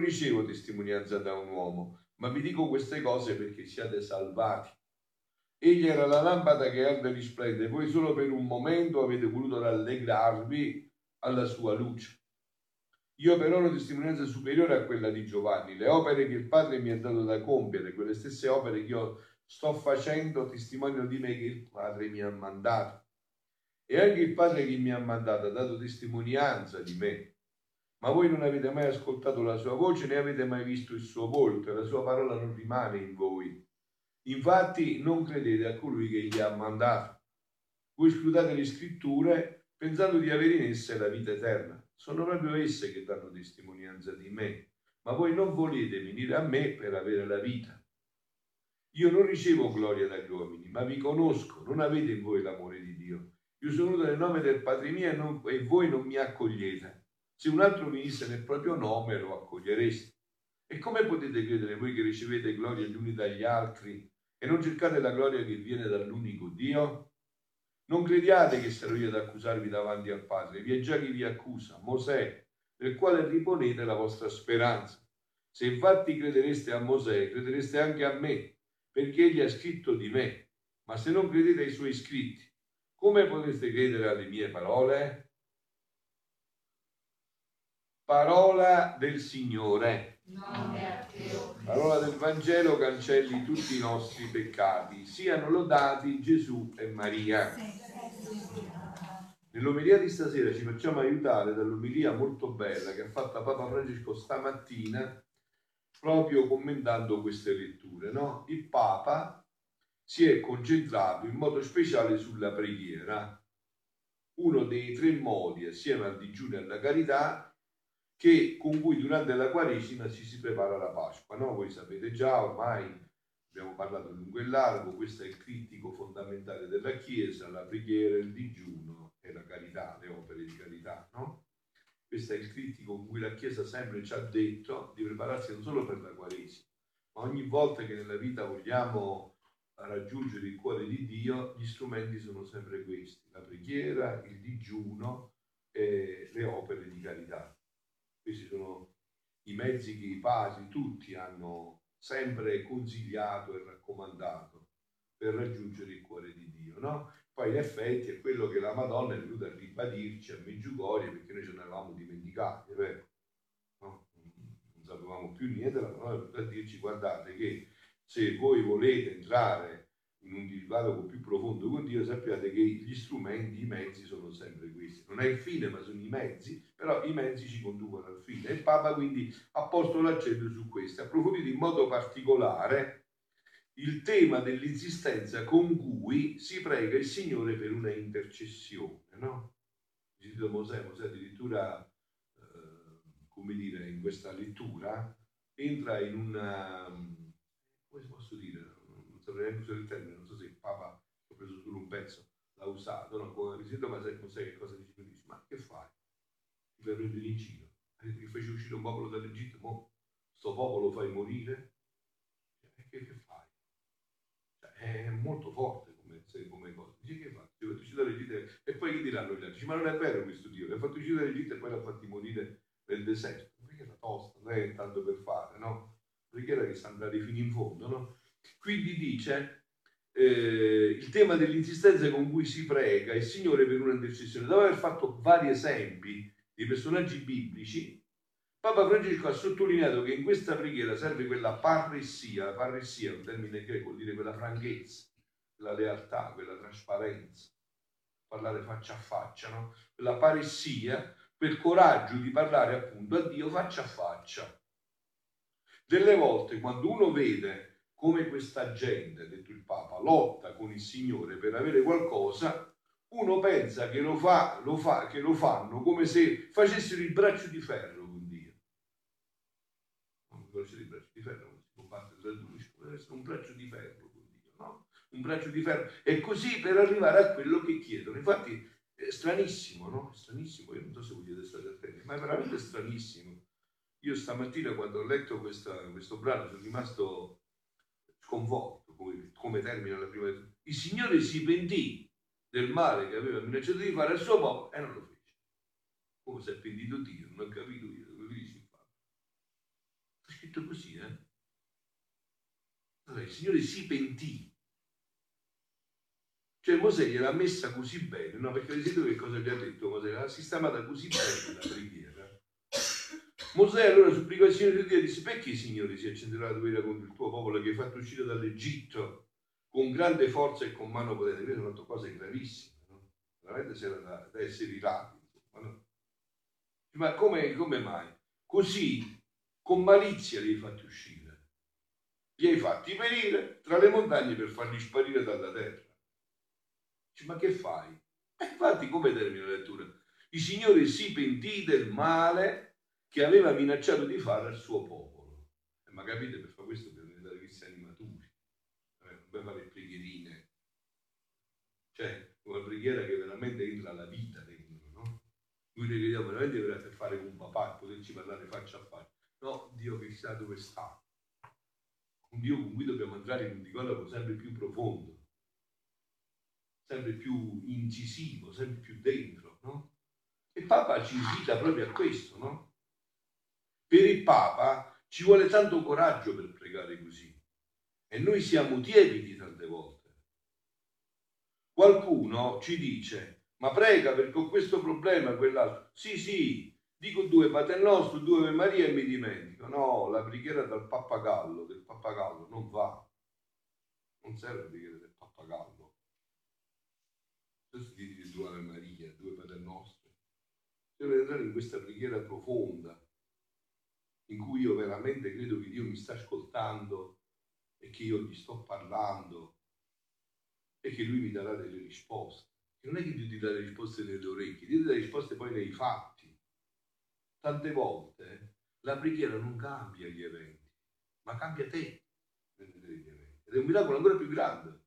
ricevo testimonianza da un uomo, ma vi dico queste cose perché siate salvati. Egli era la lampada che arde e risplende, voi solo per un momento avete voluto rallegrarvi alla sua luce. Io però ho una testimonianza superiore a quella di Giovanni. Le opere che il Padre mi ha dato da compiere, quelle stesse opere che io sto facendo, testimoniano di me che il Padre mi ha mandato. E anche il Padre che mi ha mandato ha dato testimonianza di me. Ma voi non avete mai ascoltato la sua voce né avete mai visto il suo volto e la sua parola non rimane in voi. Infatti non credete a colui che gli ha mandato. Voi scrutate le scritture pensando di avere in esse la vita eterna sono proprio esse che danno testimonianza di me, ma voi non volete venire a me per avere la vita. Io non ricevo gloria dagli uomini, ma vi conosco, non avete in voi l'amore di Dio. Io sono venuto nel nome del Padre mio e, non, e voi non mi accogliete. Se un altro venisse nel proprio nome lo accogliereste. E come potete credere voi che ricevete gloria gli uni dagli altri e non cercate la gloria che viene dall'unico Dio? Non crediate che sarò io ad accusarvi davanti al Padre, vi è già chi vi accusa, Mosè, nel quale riponete la vostra speranza. Se infatti credereste a Mosè, credereste anche a me, perché egli ha scritto di me. Ma se non credete ai suoi scritti, come potreste credere alle mie parole? Parola del Signore. Parola del Vangelo cancelli tutti i nostri peccati. Siano lodati Gesù e Maria. Nell'omelia di stasera ci facciamo aiutare dall'omelia molto bella che ha fatto Papa Francesco stamattina proprio commentando queste letture. No? Il Papa si è concentrato in modo speciale sulla preghiera, uno dei tre modi assieme al digiuno e alla carità che, con cui durante la Quaresima ci si prepara la Pasqua. No? Voi sapete già, ormai abbiamo parlato lungo e largo, questo è il critico fondamentale della Chiesa, la preghiera, il digiuno e la carità, le opere di carità. No? Questo è il critico con cui la Chiesa sempre ci ha detto di prepararsi non solo per la Quaresima, ma ogni volta che nella vita vogliamo raggiungere il cuore di Dio, gli strumenti sono sempre questi, la preghiera, il digiuno e le opere di carità. Questi sono i mezzi che i padri tutti hanno sempre consigliato e raccomandato per raggiungere il cuore di Dio. No? Poi in effetti è quello che la Madonna è venuta a ribadirci a Meggiugorie perché noi ce ne eravamo dimenticati? No? Non sapevamo più niente, la Madonna è venuta a dirci guardate che se voi volete entrare in un dialogo più profondo con Dio, sappiate che gli strumenti, i mezzi sono sempre questi. Non è il fine, ma sono i mezzi, però i mezzi ci conducono al fine. E il Papa quindi ha posto l'accento su questo, ha approfondito in modo particolare il tema dell'insistenza con cui si prega il Signore per una intercessione. No? Sentito Mosè, Mosè addirittura, eh, come dire, in questa lettura, entra in una, come posso dire, neanche usare il termine, non so se il Papa ho preso solo un pezzo, l'ha usato, no? come visito, ma sai, sai che cosa dice? Mi dice, ma che fai? Ti fai prendere in giro? Che fece uscire un popolo dall'Egitto, mo sto popolo fai morire? E che, che fai? Cioè, è molto forte come, come cosa. Dice che fai? Ti fatto uscire dall'Egitto e poi che diranno gli altri? Ma non è vero questo Dio, li ha fatto uscire dall'Egitto e poi l'ha fatti morire nel deserto. Perché la tosta, non è tanto per fare, no? Preghiera che sa andare fino in fondo, no? Quindi dice eh, il tema dell'insistenza con cui si prega il Signore per una intercessione. Dopo aver fatto vari esempi di personaggi biblici, Papa Francesco ha sottolineato che in questa preghiera serve quella parressia, la parressia è un termine greco, vuol dire quella franchezza, quella lealtà, quella trasparenza, parlare faccia a faccia, no? quella paressia, quel coraggio di parlare appunto a Dio faccia a faccia. Delle volte quando uno vede come questa gente, ha detto il Papa, lotta con il Signore per avere qualcosa, uno pensa che lo, fa, lo, fa, che lo fanno come se facessero il braccio di ferro con Dio. Non il braccio di ferro, non si combatte tra due, deve essere un braccio di ferro con Dio, no? Un braccio di ferro. E così per arrivare a quello che chiedono. Infatti è stranissimo, no? Stranissimo, io non so se voi siete stati attenti, ma è veramente stranissimo. Io stamattina quando ho letto questa, questo brano sono rimasto sconvolto, come, come termina la prima. Il Signore si pentì del male che aveva minacciato di fare al suo popolo e non lo fece. Come si è pentito Dio, non ho capito io, come dici il Padre. scritto così, eh? Allora, il Signore si pentì. Cioè Mosè gliel'ha messa così bene, no? Perché vedete che cosa gli ha detto Mosè? L'ha sistemata così bene la preghiera. Mosè allora supplicò il Dio disse perché Signore si accenderà la tua ira contro il tuo popolo che hai fatto uscire dall'Egitto con grande forza e con mano potente? Queste sono fatto cose gravissime, no? Veramente c'era da, da essere irati. No? Ma come, come mai? Così, con malizia li hai fatti uscire li hai fatti venire tra le montagne per farli sparire dalla terra. Dice, ma che fai? E eh, infatti, come termina la lettura? Il Signore si pentì del male che aveva minacciato di fare al suo popolo. Eh, ma capite, per fare questo bisogna diventare cristiani maturi, eh, non per fare preghierine. Cioè, una preghiera che veramente entra la vita dentro, no? Noi ne crediamo veramente per fare un papà e poterci parlare faccia a faccia. No, Dio che sa dove sta un Dio con cui dobbiamo entrare in un dialogo sempre più profondo, sempre più incisivo, sempre più dentro, no? E Papa ci invita proprio a questo, no? Per il Papa ci vuole tanto coraggio per pregare così e noi siamo tiepidi tante volte. Qualcuno ci dice, ma prega perché ho questo problema, quell'altro. Sì, sì, Dico due Padre Nostro, due Ave Maria e mi dimentico. No, la preghiera del pappagallo, del pappagallo non va. Non serve la preghiera del pappagallo. Adesso dite due Ave Maria, due Padre Nostro. Devo entrare in questa preghiera profonda, in cui io veramente credo che Dio mi sta ascoltando e che io gli sto parlando e che Lui mi darà delle risposte. E non è che Dio ti dà le risposte nelle orecchie, Dio ti dà le risposte poi nei fatti tante volte la preghiera non cambia gli eventi, ma cambia te Ed è un miracolo ancora più grande.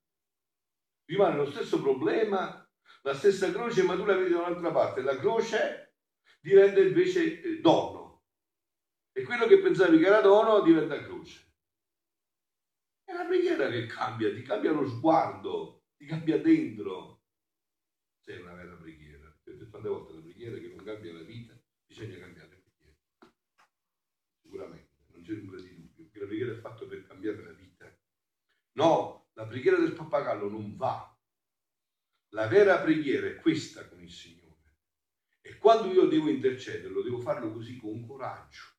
Rimane lo stesso problema, la stessa croce, ma tu la vedi da un'altra parte. La croce diventa invece eh, dono. E quello che pensavi che era dono diventa croce. È la preghiera che cambia, ti cambia lo sguardo, ti cambia dentro. Sei una vera preghiera. Ho detto tante volte la preghiera che non cambia la vita, bisogna cambiare c'è nulla di dubbio, che la preghiera è fatta per cambiare la vita. No, la preghiera del pappagallo non va. La vera preghiera è questa con il Signore. E quando io devo intercederlo, devo farlo così con coraggio.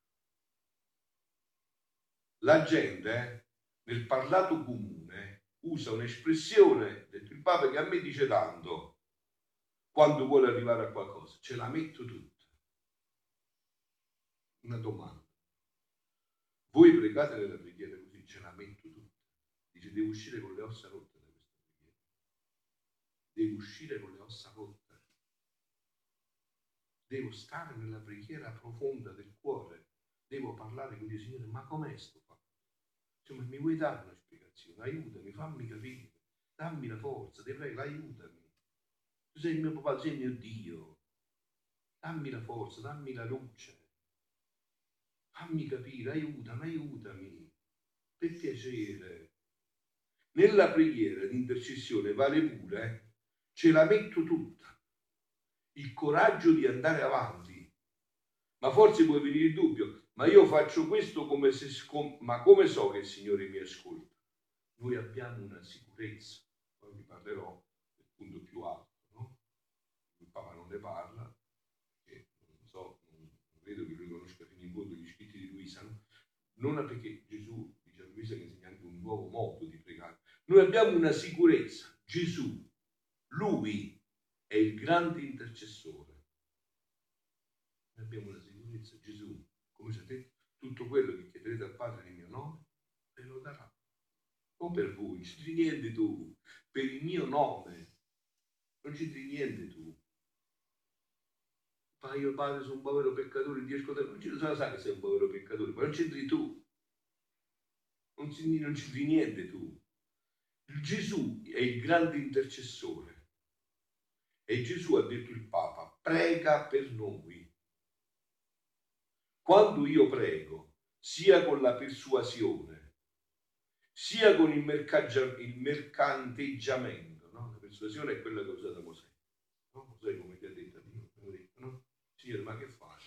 La gente, nel parlato comune, usa un'espressione, il Papa, che a me dice tanto quando vuole arrivare a qualcosa. Ce la metto tutta. Una domanda. Voi pregate nella preghiera così, ce la metto tutta. Dice, devo uscire con le ossa rotte da questa preghiera. Devo uscire con le ossa rotte. Devo stare nella preghiera profonda del cuore. Devo parlare con Dio, Signore, ma com'è sto fatto? Cioè, mi vuoi dare una spiegazione? Aiutami, fammi capire. Dammi la forza, ti prego, aiutami. Tu sei il mio papà, sei il mio Dio. Dammi la forza, dammi la luce fammi capire, aiutami, aiutami, per piacere. Nella preghiera di intercessione vale pure, ce la metto tutta, il coraggio di andare avanti. Ma forse può venire il dubbio, ma io faccio questo come se, ma come so che il Signore mi ascolta? Noi abbiamo una sicurezza, poi vi parlerò del punto più alto, no? Il Papa non ne parla, perché non so, non credo che lui conosca fino in fondo gli Luisa, no? non perché Gesù dice a Luisa che insegna anche un nuovo modo di pregare. Noi abbiamo una sicurezza, Gesù, lui è il grande intercessore. Noi abbiamo una sicurezza, Gesù, come detto, tutto quello che chiederete al Padre nel mio nome, ve lo darà. Non per voi, non c'entri niente tu, per il mio nome, non c'entri niente tu ma io padre sono un povero peccatore, Dio ascolta, non ci lo sa che sei un povero peccatore, ma non c'entri tu, non, non c'entri niente tu. Gesù è il grande intercessore e Gesù ha detto il Papa, prega per noi. Quando io prego, sia con la persuasione, sia con il, il mercanteggiamento, no? la persuasione è quella che ha usato Mosè. No? Mosè come ti ha detto Signore, ma che fai?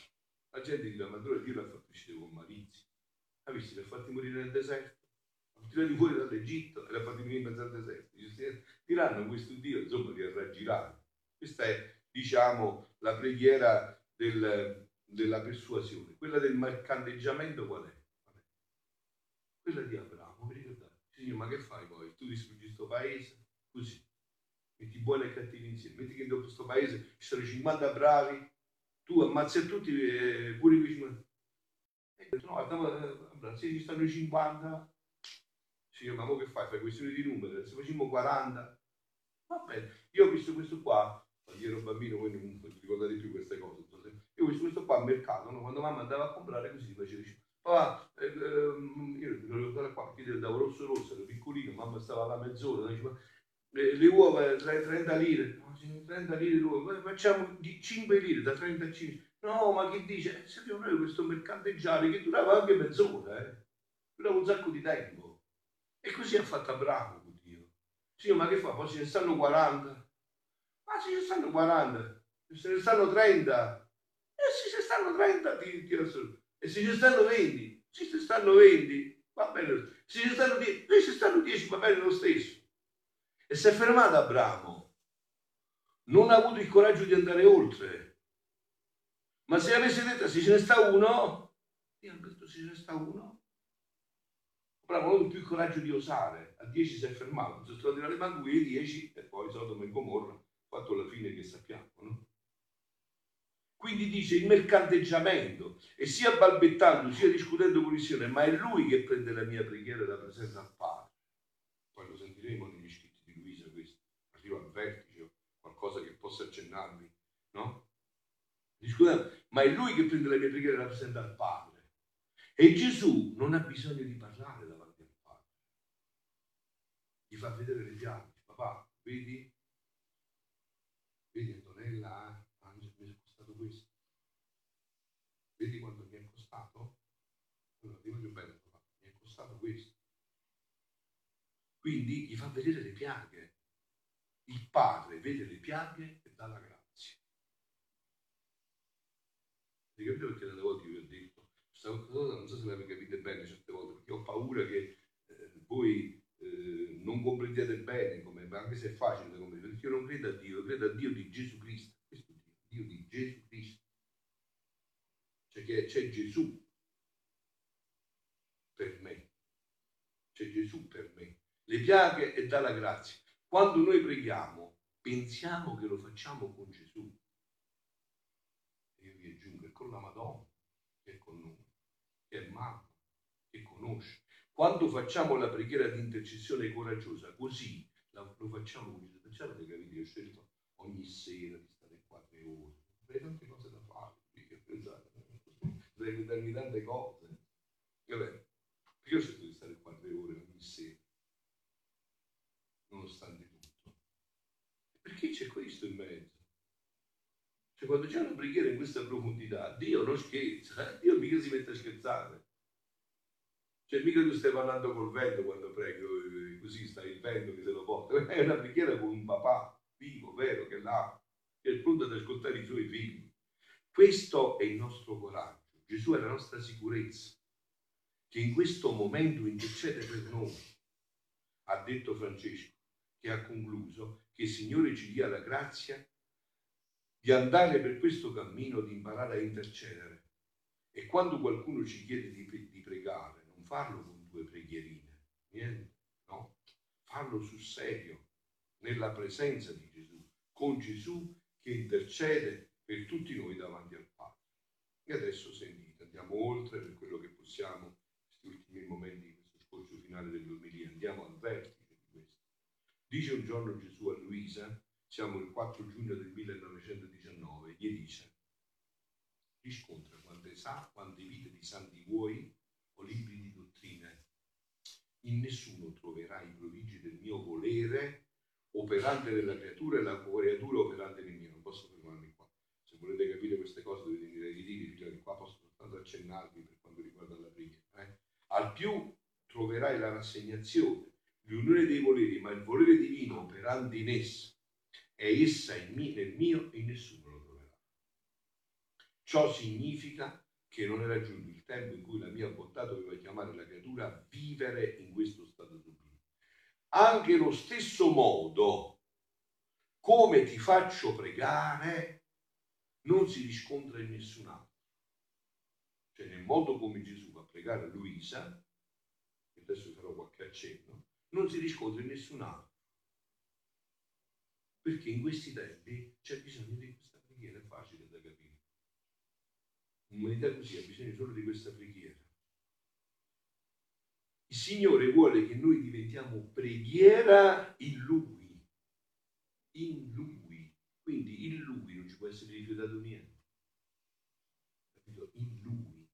La gente dice, ma dove Dio l'ha fatto uscire con malizia? questi li ha fatti morire nel deserto, li ha tirati fuori dall'Egitto e li ha fatti morire in mezzo al deserto. Diranno questo Dio, insomma, li ha raggirati. Questa è, diciamo, la preghiera del, della persuasione. Quella del mercanteggiamento qual è? Quella di Abramo, vi ricordate? Signore, ma che fai poi? Tu distruggi questo paese? Così. Metti buoni e cattivi insieme. Metti che in questo paese ci sono 50 bravi, tu ammazzi tutti, eh, pure i vicini. E detto, no, guarda, se ci stanno 50, signore, ma che fai? Fai questione di numeri, se facciamo 40, va bene. Io ho visto questo qua, quando ero bambino, voi non ricordate più queste cose. Io questo qua al mercato, no? quando mamma andava a comprare così faceva papà, eh, ehm, io mi ricordare qua perché davo rosso rosso, ero piccolino, mamma stava là mezz'ora, diceva, eh, le uova 30 lire, no, 30 lire l'uovo, facciamo 5 lire da 35. No, ma chi dice? Eh, sappiamo noi questo mercanteggiare che durava anche mezz'ora, eh? durava un sacco di tempo. E così ha fatto Abramo con Dio. Sì, ma che fa? Poi ce ne stanno 40. Ma se ne stanno 40, se ne stanno 30, e se ne stanno 30 ti, ti e se ci stanno 20, se ci stanno 20, va bene, se ci stanno 10, se ci stanno 10 va bene lo stesso. E si è fermato Abramo, non ha avuto il coraggio di andare oltre. Ma se avesse detto se ce ne sta uno, io ho detto se ce ne sta uno. Abramo non ha più il coraggio di osare, a 10 si è fermato, sono stati arrivati a 2, 10 e poi Sodoma e Gomorra, fatto la fine che sappiamo. No? Quindi dice il mercanteggiamento e sia balbettando sia discutendo con il Signore, ma è Lui che prende la mia preghiera e la presenta al Padre. Poi lo sentiremo negli scritti di Luisa questo, arriva al vertice, qualcosa che possa accennarvi, no? Discutendo, ma è Lui che prende la mia preghiera e la presenta al Padre. E Gesù non ha bisogno di parlare davanti al Padre. Gli fa vedere le piante. Papà, vedi? Vedi Antonella, questo. Vedi quanto mi è costato? Allora, ti voglio bene, papà, mi è costato questo. Quindi gli fa vedere le piaghe. Il padre vede le piaghe e dà la grazia. Ti capito perché tante volte vi ho detto, questa cosa non so se l'avete capito bene certe volte, perché ho paura che eh, voi eh, non comprendiate bene, come, anche se è facile da comprendere, perché io non credo a Dio, io credo a Dio di Gesù Cristo. Questo è Dio, Dio di Gesù Cristo perché c'è Gesù per me. C'è Gesù per me. Le piaghe e dà la grazia. Quando noi preghiamo, pensiamo che lo facciamo con Gesù. E io vi aggiungo, è con la Madonna che è con noi, che è mamma, che conosce. Quando facciamo la preghiera di intercessione coraggiosa, così lo facciamo con Gesù. Avete capito, io ho scelto ogni sera di stare qua tre ore. Avrei tante cose da fare, pensate potrei darmi tante cose. Vabbè, perché ho scelto di stare qua tre ore ogni sera, nonostante tutto? Perché c'è questo in mezzo. Cioè, quando c'è una preghiera in questa profondità, Dio non scherza, eh? Dio mica si mette a scherzare. Cioè, mica tu stai parlando col vento quando prego, eh, così stai il vento che se lo porta. È una preghiera con un papà vivo, vero, che l'ha, che è pronto ad ascoltare i suoi figli. Questo è il nostro coraggio. Gesù è la nostra sicurezza, che in questo momento intercede per noi. Ha detto Francesco, che ha concluso che il Signore ci dia la grazia di andare per questo cammino, di imparare a intercedere. E quando qualcuno ci chiede di, di pregare, non farlo con due preghierine, niente, no? Farlo sul serio, nella presenza di Gesù, con Gesù che intercede per tutti noi davanti al Padre. E adesso sentite, andiamo oltre per quello che possiamo, questi ultimi momenti questo scorcio finale dell'omelia, andiamo al vertice. Dice un giorno Gesù a Luisa, siamo il 4 giugno del 1919, gli dice, riscontra quante sa, quante vite di santi vuoi o libri di dottrine. In nessuno troverai i prodigi del mio volere operante nella creatura e la creatura operante nel mio. Non posso fermarmi qua. Se volete capire queste cose dovete venire ai ritiri, che qua posso soltanto accennarvi per quanto riguarda la preghiera. Eh? Al più troverai la rassegnazione, l'unione dei voleri, ma il volere divino operando in essa è essa in me, nel mio e nessuno lo troverà. Ciò significa che non era giunto il tempo in cui la mia bontà doveva chiamare la creatura a vivere in questo stato sublime. Anche lo stesso modo come ti faccio pregare non si riscontra in nessun altro. Cioè nel modo come Gesù va a pregare a Luisa, adesso farò qualche accenno, non si riscontra in nessun altro. Perché in questi tempi c'è bisogno di questa preghiera, è facile da capire. L'umanità così ha bisogno solo di questa preghiera. Il Signore vuole che noi diventiamo preghiera in Lui. In Lui. Quindi in Lui non ci può essere rifiutato niente. In Lui.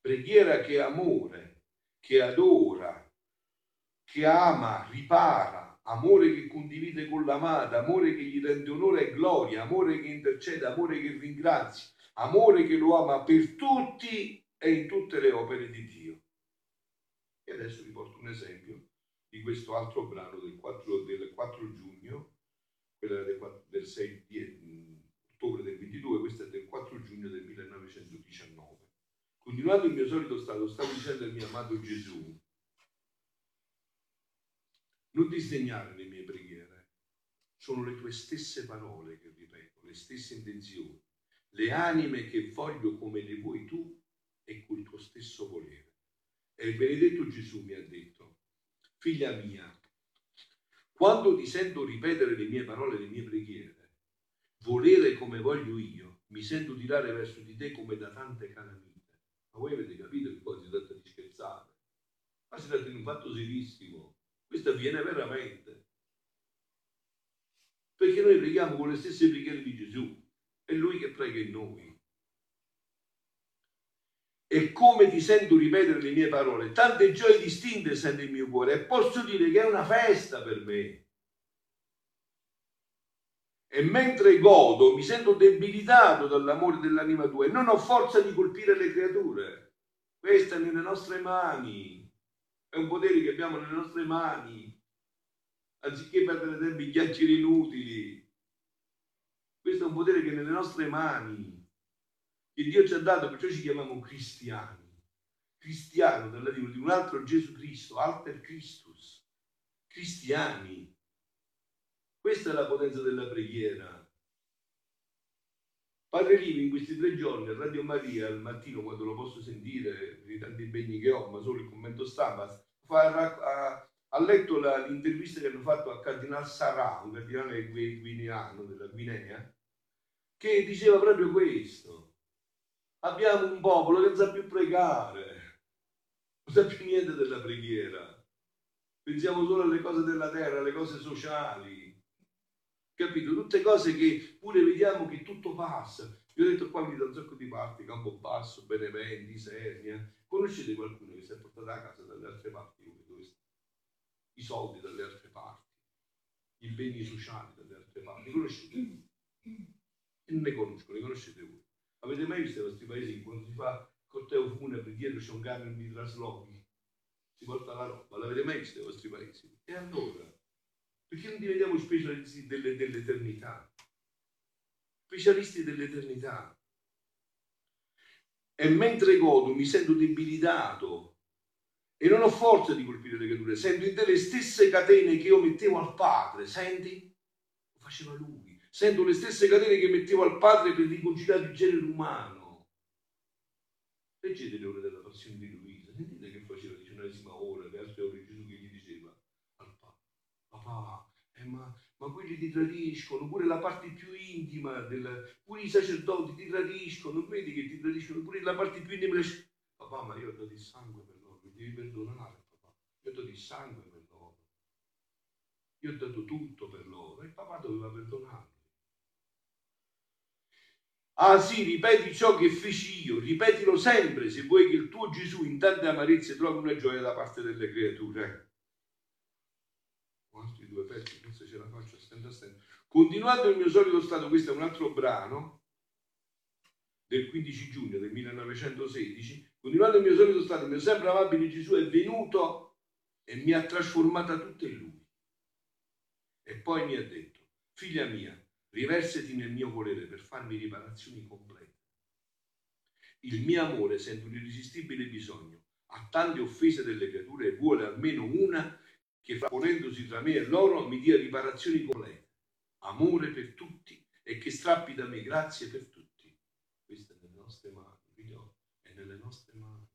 Preghiera che amore, che adora, che ama, ripara, amore che condivide con l'amata, amore che gli rende onore e gloria, amore che intercede, amore che ringrazia, amore che lo ama per tutti e in tutte le opere di Dio. E adesso vi porto un esempio di questo altro brano del 4, del 4 giugno, quella del, del 6 di, ottobre del 22, questa è del 4 giugno del 1919. Continuando il mio solito stato, stavo dicendo al mio amato Gesù, non disdegnare le mie preghiere, sono le tue stesse parole che ripeto, le stesse intenzioni le anime che voglio come le vuoi tu e col tuo stesso volere. E il benedetto Gesù mi ha detto, figlia mia, quando ti sento ripetere le mie parole, le mie preghiere, volere come voglio io, mi sento tirare verso di te come da tante calamite. Ma voi avete capito che poi si tratta di scherzare? Ma si tratta di un fatto serissimo. Questo avviene veramente. Perché noi preghiamo con le stesse preghiere di Gesù. È Lui che prega in noi. E come ti sento ripetere le mie parole, tante gioie distinte sente il mio cuore e posso dire che è una festa per me. E mentre godo mi sento debilitato dall'amore dell'anima tua e non ho forza di colpire le creature. Questa è nelle nostre mani. Un potere che abbiamo nelle nostre mani. Anziché perdere tempo in chiacchiere inutili, questo è un potere che è nelle nostre mani, che Dio ci ha dato, perciò ci chiamiamo cristiani. Cristiano, dal latino, di un altro Gesù Cristo, Alter Christus. Cristiani. Questa è la potenza della preghiera. Padre Livi in questi tre giorni a Radio Maria al mattino quando lo posso sentire per i tanti impegni che ho ma solo il commento stampa fa, ha letto la, l'intervista che hanno fatto a Cardinal Sarà un cardinale guineano della Guinea che diceva proprio questo. Abbiamo un popolo che non sa più pregare, non sa più niente della preghiera. Pensiamo solo alle cose della terra, alle cose sociali. Capito? Tutte cose che pure vediamo che tutto passa. Io ho detto qua mi da un sacco di parti, Campo Basso, Beneventi, Sernia. Conoscete qualcuno che si è portato a casa dalle altre parti come questo? I soldi dalle altre parti, i beni sociali dalle altre parti. Conoscete? e ne conosco, le conoscete voi. Avete mai visto questi paesi che quando si fa corteo funebre dietro c'è un camion di traslochi? Si porta la roba, l'avete mai visto i vostri paesi? E allora? Perché non diventiamo specialisti delle, dell'eternità? Specialisti dell'eternità. E mentre godo mi sento debilitato e non ho forza di colpire le creature, sento in te le stesse catene che io mettevo al Padre, senti? Lo faceva lui. Sento le stesse catene che mettevo al padre per riconciliare il genere umano. Leggete le ore della passione di Luisa, sentite che faceva la diciannovesima ora, le altre ore Gesù che gli diceva al padre, papà, eh, ma, ma quelli ti tradiscono, pure la parte più intima, del, pure i sacerdoti ti tradiscono, vedi che ti tradiscono, pure la parte più intima. Papà, ma io ho dato il sangue per loro, mi devi perdonare, papà. Io ho dato il sangue per loro. Io ho dato tutto per loro e papà doveva perdonare. Ah sì, ripeti ciò che feci io, ripetilo sempre se vuoi che il tuo Gesù in tante amarezze trovi una gioia da parte delle creature. Altri due pezzi, forse ce la faccio a stento a stento. Continuando il mio solito stato, questo è un altro brano del 15 giugno del 1916, continuando il mio solito stato, il mio sempre amabile Gesù è venuto e mi ha trasformata tutta in lui. E poi mi ha detto, figlia mia, riversati nel mio volere per farmi riparazioni complete. Il mio amore sente un irresistibile bisogno, ha tante offese delle creature e vuole almeno una che ponendosi tra me e loro mi dia riparazioni complete, amore per tutti e che strappi da me grazie per tutti. Questo è nelle nostre mani, figlio, è nelle nostre mani.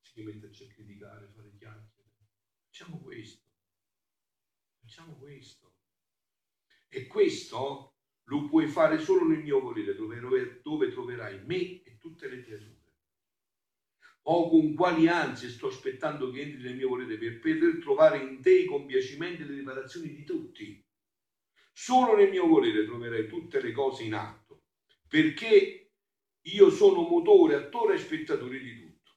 Si metterci a criticare, fare chiacchiere. Facciamo questo. Facciamo questo. E questo lo puoi fare solo nel mio volere, dove, dove troverai me e tutte le creature. O con quali ansie sto aspettando che entri nel mio volere per poter trovare in te i compiacimenti e le riparazioni di tutti. Solo nel mio volere troverai tutte le cose in atto, perché io sono motore, attore e spettatore di tutto.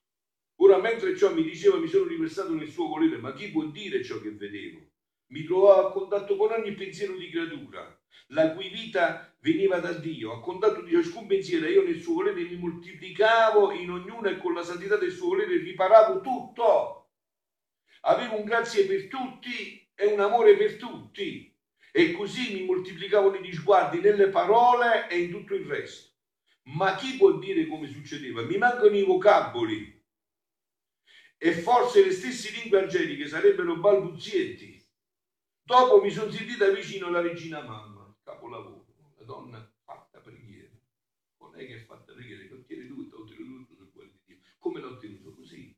Ora, mentre ciò mi diceva, mi sono riversato nel suo volere, ma chi può dire ciò che vedevo? Mi trovavo a contatto con ogni pensiero di creatura, la cui vita veniva da Dio, a contatto di ciascun pensiero, io nel suo volere mi moltiplicavo in ognuno e con la santità del suo volere riparavo tutto. Avevo un grazie per tutti e un amore per tutti. E così mi moltiplicavano gli sguardi nelle parole e in tutto il resto. Ma chi può dire come succedeva? Mi mancano i vocaboli. E forse le stesse lingue angeliche sarebbero balbuzietti. Dopo mi sono sentita vicino alla regina mamma, capolavoro, una donna fatta preghiera. Non è che è fatta preghiera, che ottiene tutto, ottiene tutto sul cuore di Dio. Come l'ho ottenuto così?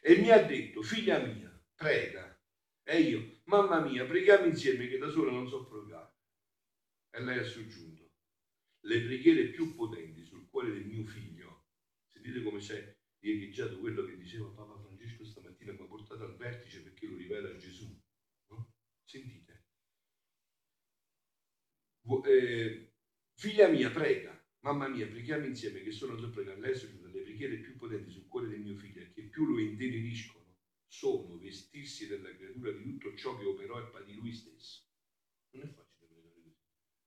E mi ha detto, figlia mia, prega. E io, mamma mia, preghiamo insieme che da sola non so pregare. E lei ha soggiunto, le preghiere più potenti sul cuore del mio figlio, sentite come c'è riecheggiato quello che diceva Papa Francesco stamattina, mi ha portato al vertice perché lo rivela Gesù Sentite. Eh, figlia mia, prega. Mamma mia, preghiamo insieme che sono per pregare. Lei le preghiere più potenti sul cuore del mio figlio e che più lo inteririscono sono vestirsi della creatura di tutto ciò che operò e di lui stesso. Non è facile pregare così.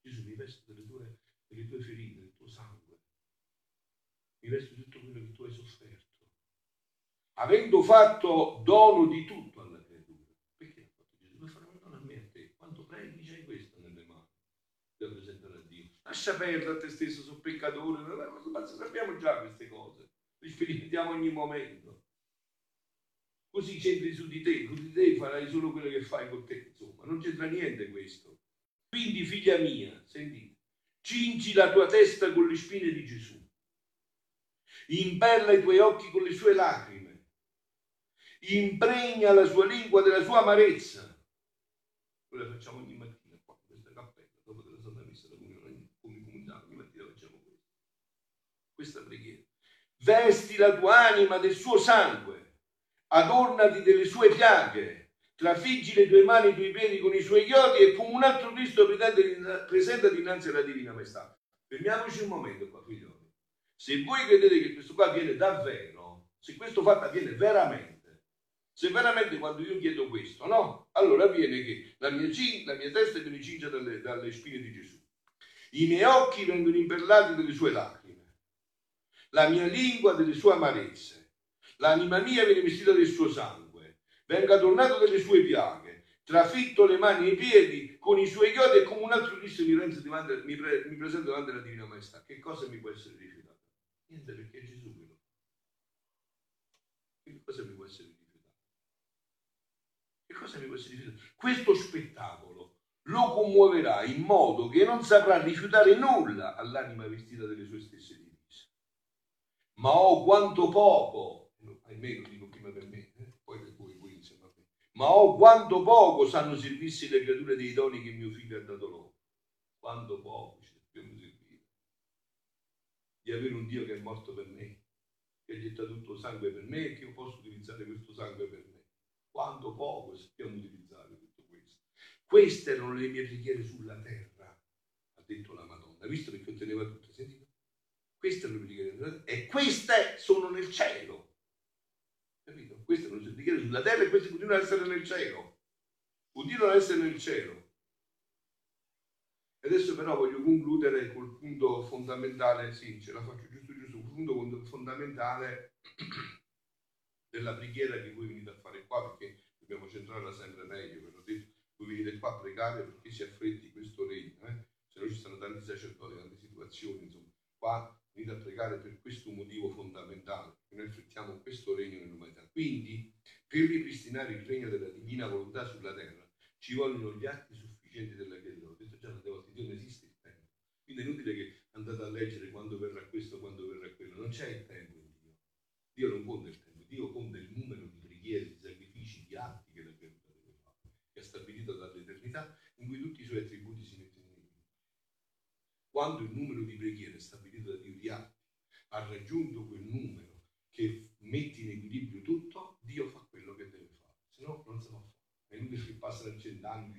Gesù mi veste delle tue, delle tue ferite, del tuo sangue. Mi veste tutto quello che tu hai sofferto. Avendo fatto dono di tutto alla lascia perdere a te stesso, sono peccatore, ma sappiamo già queste cose, le sperimentiamo ogni momento. Così centri su di te, su di te farai solo quello che fai con te, insomma, non c'entra niente questo. Quindi, figlia mia, sentite, cingi la tua testa con le spine di Gesù, imperla i tuoi occhi con le sue lacrime, impregna la sua lingua della sua amarezza. Noi la facciamo ogni mattina questa preghiera. Vesti la tua anima del suo sangue, adornati delle sue piaghe, trafiggi le tue mani e i tuoi piedi con i suoi chiodi e come un altro Cristo presenta dinanzi alla Divina Maestà. Fermiamoci un momento qua, figlioli. Se voi credete che questo qua avviene davvero, se questo fatto avviene veramente, se veramente quando io chiedo questo, no? Allora avviene che la mia, la mia testa viene cinta dalle, dalle spine di Gesù. I miei occhi vengono imperlati dalle sue lacrime la mia lingua delle sue amarezze. L'anima mia viene vestita del suo sangue, venga adornato delle sue piaghe, trafitto le mani e i piedi con i suoi chiodi e come un altro Cristo mi, davanti, mi, pre, mi presenta davanti alla Divina Maestà. Che cosa mi può essere rifiutato? Niente perché Gesù quello. Che cosa mi può essere rifiutato? Che cosa mi può essere rifiutato? Questo spettacolo lo commuoverà in modo che non saprà rifiutare nulla all'anima vestita delle sue stesse divine ma oh quanto poco, ahimè lo dico prima per me, eh? poi per voi, voi insieme a me, ma oh quanto poco sanno servirsi le creature dei doni che mio figlio ha dato loro, quanto poco ci dobbiamo servire, di avere un Dio che è morto per me, che ha gettato tutto sangue per me e che io posso utilizzare questo sangue per me, quanto poco sappiamo utilizzare tutto questo. Queste erano le mie preghiere sulla terra, ha detto la Madonna, visto che conteneva tutte, sentite? Queste sono le preghiere e queste sono nel cielo. Preghiere sulla terra e queste continuano ad essere nel cielo. Continuano ad essere nel cielo. E adesso però voglio concludere col punto fondamentale, sì, ce la faccio giusto giusto, un punto fondamentale della preghiera che voi venite a fare qua, perché dobbiamo centrarla sempre meglio, ve l'ho detto, voi venite qua a pregare perché si affretti questo regno, eh? se no ci stanno tanti sacerdoti, tante situazioni, insomma, qua venite a pregare per questo motivo fondamentale, che noi effettiamo questo regno nell'umanità. Quindi, per ripristinare il regno della divina volontà sulla terra, ci vogliono gli atti sufficienti della Chiesa. Ho detto già tante volte, Dio non esiste il tempo. Quindi è inutile che andate a leggere quando verrà questo, quando verrà quello. Non c'è il tempo in Dio. Dio non conta il tempo, Dio conta il numero di preghiere, di sacrifici, di atti che la creatura deve fare, che ha stabilito dall'eternità, in cui tutti i suoi attributi si mettono in vita. Quando il numero di preghiere stabilito da Dio di atti ha raggiunto quel numero che mette in equilibrio tutto, Dio fa quello che deve fare, se no non si può fare. Inutile che passano cent'anni,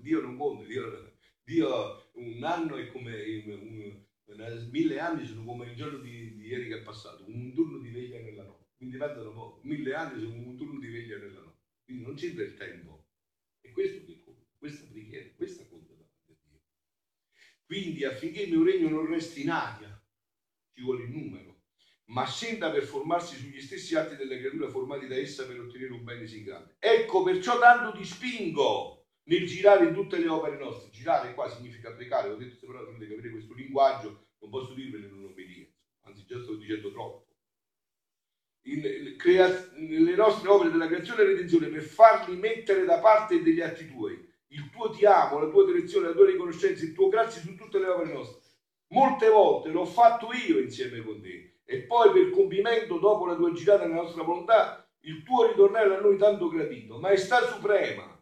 Dio non conta, Dio, Dio, un anno è come un, un, mille anni sono come il giorno di, di, ieri che è passato, un turno di veglia nella notte, quindi poco, mille anni sono un turno di veglia nella notte, quindi non c'entra il tempo, è questo che conta, questa preghiera, questa conta davanti a Dio. Quindi affinché il mio regno non resti in aria, ci vuole il numero ma scenda per formarsi sugli stessi atti delle creature formati da essa per ottenere un bene sì grande. Ecco perciò tanto ti spingo nel girare in tutte le opere nostre. Girare qua significa pregare, ho detto però dovete capire questo linguaggio, non posso dirvelo in un'obbedienza, anzi già sto dicendo troppo. In, crea, nelle nostre opere della creazione e redenzione per farli mettere da parte degli atti tuoi. Il tuo ti amo, la tua direzione, la tua riconoscenza, il tuo grazie su tutte le opere nostre. Molte volte l'ho fatto io insieme con te e poi per compimento, dopo la tua girata nella nostra volontà, il tuo ritornare a noi tanto gradito. Maestà Suprema,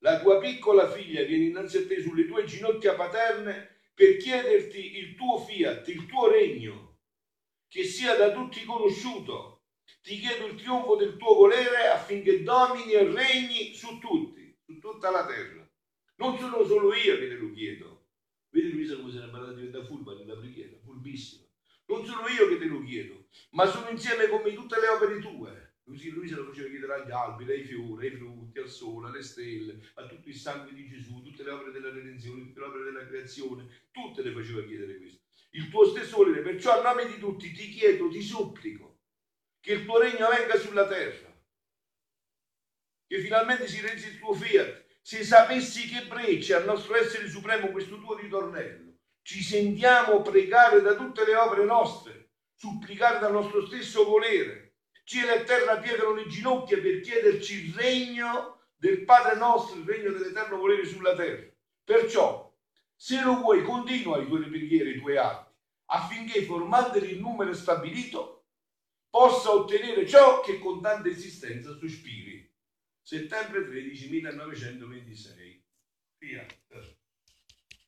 la tua piccola figlia viene innanzi a te sulle tue ginocchia paterne per chiederti il tuo fiat, il tuo regno, che sia da tutti conosciuto. Ti chiedo il trionfo del tuo volere affinché domini e regni su tutti, su tutta la terra. Non sono solo io che te lo chiedo. Vedi Luisa come se ne è parlata diventa furba nella preghiera, furbissima. Non sono io che te lo chiedo, ma sono insieme con me tutte le opere tue. Così lui se lo faceva chiedere agli alberi, ai fiori, ai frutti, al sole, alle stelle, a tutto il sangue di Gesù, tutte le opere della redenzione, tutte le opere della creazione, tutte le faceva chiedere questo. Il tuo stesso volere, perciò a nome di tutti ti chiedo, ti supplico, che il tuo regno venga sulla terra, che finalmente si resi il tuo fiat, se sapessi che breccia al nostro essere supremo questo tuo ritornello ci sentiamo pregare da tutte le opere nostre, supplicare dal nostro stesso volere. Cielo e terra pietrano le ginocchia per chiederci il regno del Padre nostro, il regno dell'eterno volere sulla terra. Perciò, se lo vuoi, continua le tue preghiere, i tuoi atti, affinché formandoli il numero stabilito, possa ottenere ciò che con tanta esistenza sospiri. Settembre 13 1926. Fiat.